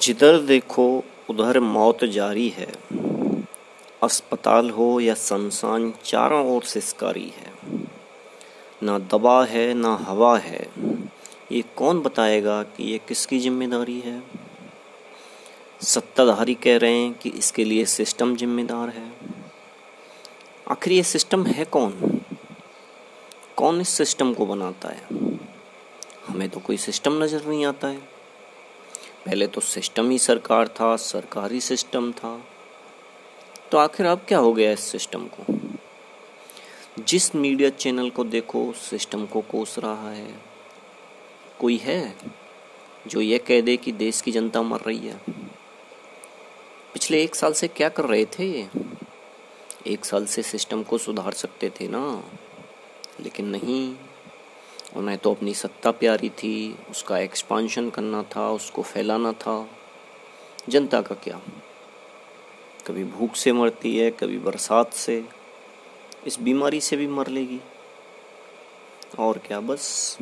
जिधर देखो, उधर मौत जारी है। अस्पताल हो या संसान चारों ओर से शिकारी है। ना दवा है, ना हवा है। ये कौन बताएगा कि ये किसकी ज़िम्मेदारी है? सत्ताधारी कह रहे हैं कि इसके लिए सिस्टम जिम्मेदार है। आखिर ये सिस्टम है कौन? कौन इस सिस्टम को बनाता है? हमें तो कोई सिस्टम नज़र नहीं आता है। पहले तो सिस्टम ही सरकार था, सरकारी सिस्टम था। तो आखिर अब क्या हो गया इस सिस्टम को? जिस मीडिया चैनल को देखो सिस्टम को कोस रहा है। कोई है जो ये कह दे कि देश की जनता मर रही है? पिछले एक साल से क्या कर रहे थे एक साल से सिस्टम को सुधार सकते थे ना। लेकिन नहीं उन्हें तो अपनी सत्ता प्यारी थी, उसका एक्सपांशन करना था, उसको फैलाना था। जनता का क्या? कभी भूख से मरती है, कभी बरसात से। इस बीमारी से भी मर लेगी। और क्या, बस?